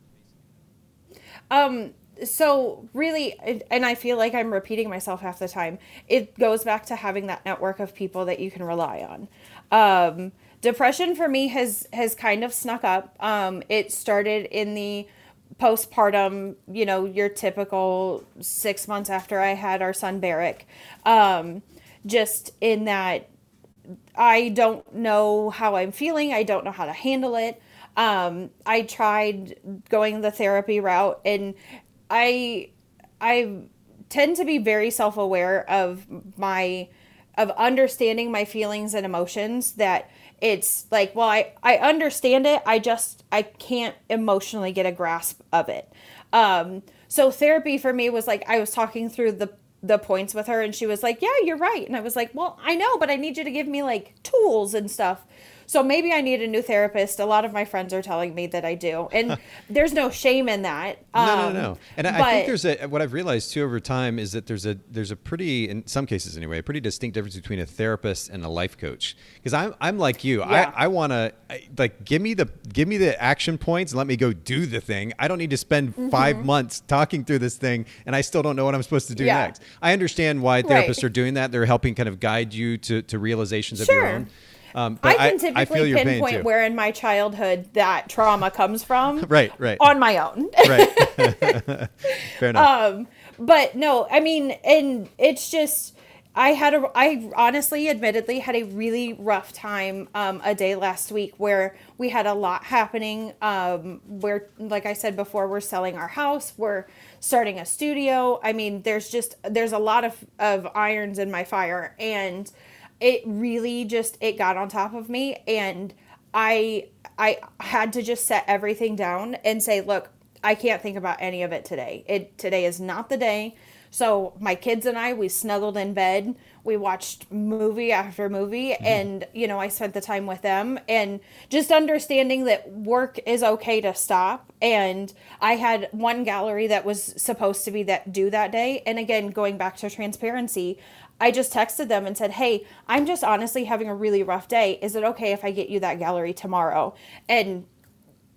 [SPEAKER 2] Um, so really, and I feel like I'm repeating myself half the time. It goes back to having that network of people that you can rely on. Um, depression for me has has kind of snuck up. Um, it started in the postpartum, you know, your typical six months after I had our son Barrick. Um, just in that I don't know how I'm feeling. I don't know how to handle it. Um, I tried going the therapy route, and I I tend to be very self aware of my of understanding my feelings and emotions. That it's like, well, I I understand it. I just I can't emotionally get a grasp of it. Um, so therapy for me was like I was talking through the the points with her and she was like, "Yeah, you're right." And I was like, "Well, I know, but I need you to give me like tools and stuff." So maybe I need a new therapist. A lot of my friends are telling me that I do, and there's no shame in that.
[SPEAKER 1] Um, no, no, no. Um, and I, I think there's a what I've realized too over time is that there's a there's a pretty in some cases anyway a pretty distinct difference between a therapist and a life coach. Because I'm I'm like you. Yeah. I I want to like give me the give me the action points and let me go do the thing. I don't need to spend mm-hmm. five months talking through this thing and I still don't know what I'm supposed to do yeah. next. I understand why therapists right. are doing that. They're helping kind of guide you to to realizations of your own.
[SPEAKER 2] Um, I can typically I pinpoint where in my childhood that trauma comes from.
[SPEAKER 1] right, right.
[SPEAKER 2] On my own.
[SPEAKER 1] right. Fair enough.
[SPEAKER 2] Um, but no, I mean, and it's just I had a I honestly, admittedly, had a really rough time um, a day last week where we had a lot happening. Um, where, like I said before, we're selling our house. We're starting a studio. I mean, there's just there's a lot of of irons in my fire and it really just it got on top of me and I I had to just set everything down and say, look, I can't think about any of it today. It today is not the day. So my kids and I, we snuggled in bed. We watched movie after movie, mm-hmm. and you know, I spent the time with them, and just understanding that work is okay to stop. And I had one gallery that was supposed to be that due that day, and again, going back to transparency, I just texted them and said, Hey, I'm just honestly having a really rough day. Is it okay if I get you that gallery tomorrow? And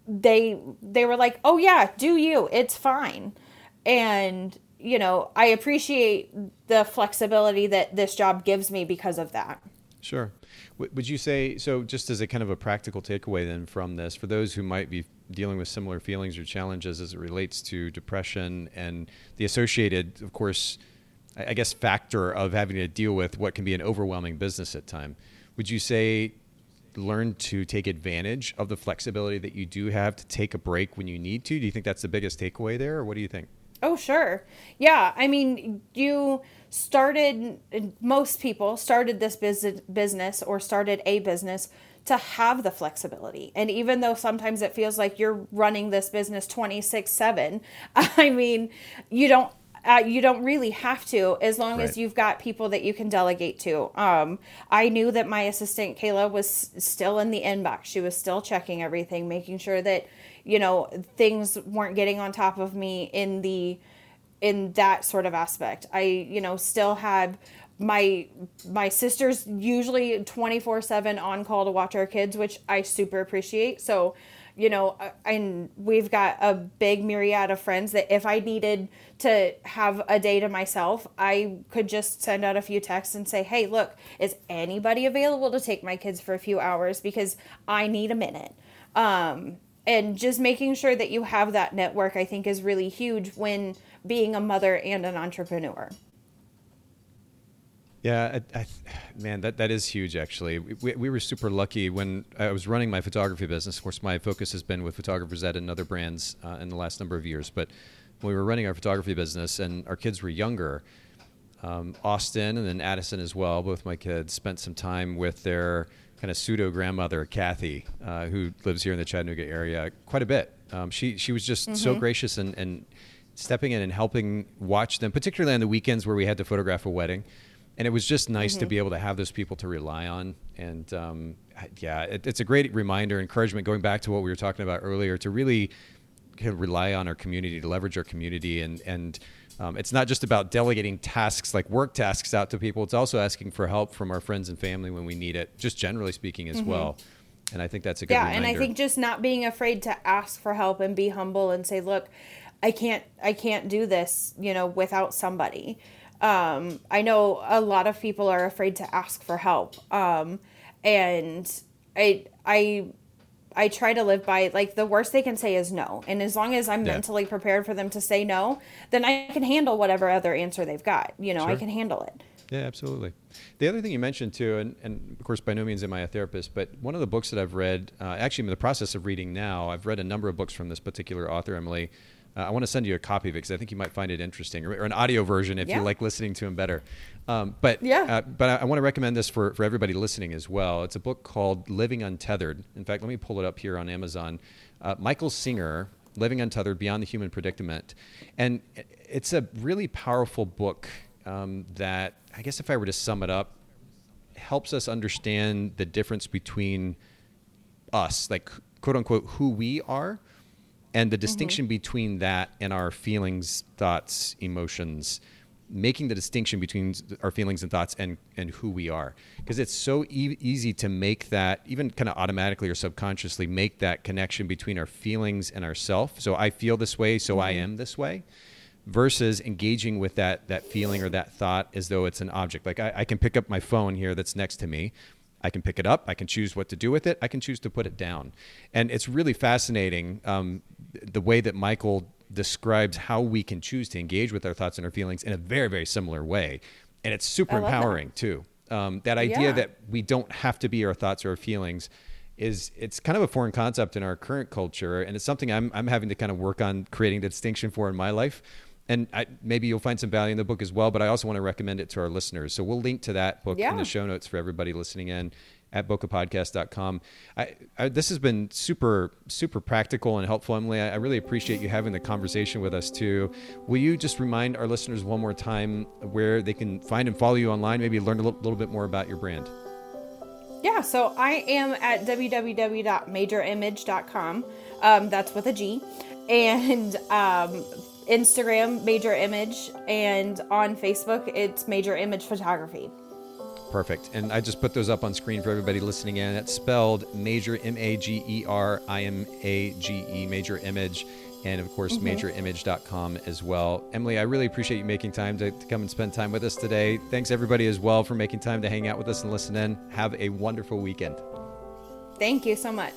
[SPEAKER 2] they they were like, Oh yeah, do you. It's fine. And, you know, I appreciate the flexibility that this job gives me because of that.
[SPEAKER 1] Sure. Would you say so? Just as a kind of a practical takeaway, then from this, for those who might be dealing with similar feelings or challenges as it relates to depression and the associated, of course, I guess, factor of having to deal with what can be an overwhelming business at time. Would you say learn to take advantage of the flexibility that you do have to take a break when you need to? Do you think that's the biggest takeaway there, or what do you think?
[SPEAKER 2] Oh, sure. Yeah. I mean, you started, most people started this business or started a business to have the flexibility. And even though sometimes it feels like you're running this business 26 7, I mean, you don't uh, you don't really have to as long right. as you've got people that you can delegate to. Um, I knew that my assistant Kayla was still in the inbox. She was still checking everything, making sure that you know things weren't getting on top of me in the in that sort of aspect. I you know still had my my sister's usually 24/7 on call to watch our kids, which I super appreciate. So you know, uh, and we've got a big myriad of friends that if I needed to have a day to myself, I could just send out a few texts and say, hey, look, is anybody available to take my kids for a few hours because I need a minute? Um, and just making sure that you have that network, I think, is really huge when being a mother and an entrepreneur.
[SPEAKER 1] Yeah, I, I, man, that, that is huge. Actually, we, we were super lucky when I was running my photography business. Of course, my focus has been with Photographers at and other brands uh, in the last number of years. But when we were running our photography business and our kids were younger. Um, Austin and then Addison as well, both my kids, spent some time with their kind of pseudo grandmother Kathy, uh, who lives here in the Chattanooga area, quite a bit. Um, she she was just mm-hmm. so gracious and, and stepping in and helping watch them, particularly on the weekends where we had to photograph a wedding. And it was just nice mm-hmm. to be able to have those people to rely on. And um, yeah, it, it's a great reminder, encouragement, going back to what we were talking about earlier, to really kind of rely on our community, to leverage our community. And, and um, it's not just about delegating tasks like work tasks out to people, it's also asking for help from our friends and family when we need it, just generally speaking as mm-hmm. well. And I think that's a good
[SPEAKER 2] yeah,
[SPEAKER 1] reminder.
[SPEAKER 2] and I think just not being afraid to ask for help and be humble and say, look, I can't I can't do this, you know, without somebody. Um, I know a lot of people are afraid to ask for help. Um, and I I I try to live by like the worst they can say is no. And as long as I'm yeah. mentally prepared for them to say no, then I can handle whatever other answer they've got. You know, sure. I can handle it.
[SPEAKER 1] Yeah, absolutely. The other thing you mentioned too, and, and of course, by no means am I a therapist, but one of the books that I've read, uh, actually, I'm in the process of reading now, I've read a number of books from this particular author, Emily. Uh, I want to send you a copy of it because I think you might find it interesting, or, or an audio version if yeah. you like listening to him better. Um, but yeah, uh, but I, I want to recommend this for, for everybody listening as well. It's a book called Living Untethered. In fact, let me pull it up here on Amazon. Uh, Michael Singer, Living Untethered: Beyond the Human Predicament, and it's a really powerful book um, that I guess if I were to sum it up, helps us understand the difference between us, like quote unquote, who we are and the mm-hmm. distinction mm-hmm. between that and our feelings, thoughts, emotions, making the distinction between our feelings and thoughts and and who we are, because it's so e- easy to make that even kind of automatically or subconsciously make that connection between our feelings and ourself. So I feel this way, so mm-hmm. I am this way. Versus engaging with that that feeling or that thought as though it's an object. Like I, I can pick up my phone here that's next to me, I can pick it up. I can choose what to do with it. I can choose to put it down. And it's really fascinating um, the way that Michael describes how we can choose to engage with our thoughts and our feelings in a very, very similar way. And it's super empowering that. too. Um, that idea yeah. that we don't have to be our thoughts or our feelings is it's kind of a foreign concept in our current culture and it's something I'm, I'm having to kind of work on creating the distinction for in my life and I, maybe you'll find some value in the book as well. But I also want to recommend it to our listeners. So we'll link to that book yeah. in the show notes for everybody listening in at bokehpodcast.com. I, I, this has been super, super practical and helpful, Emily. I, I, really appreciate you having the conversation with us too. Will you just remind our listeners one more time where they can find and follow you online, maybe learn a little, little bit more about your brand?
[SPEAKER 2] Yeah, so I am at www.magerimage.com. Um, that's with a G. And um, Instagram, Mager Image, and on Facebook, it's Mager Image Photography.
[SPEAKER 1] Perfect. And I just put those up on screen for everybody listening in. It's spelled Mager M A G E R I M A G E, Mager Image, and of course, mm-hmm. magerimage.com as well. Emily, I really appreciate you making time to, to come and spend time with us today. Thanks, everybody, as well, for making time to hang out with us and listen in. Have a wonderful weekend.
[SPEAKER 2] Thank you so much.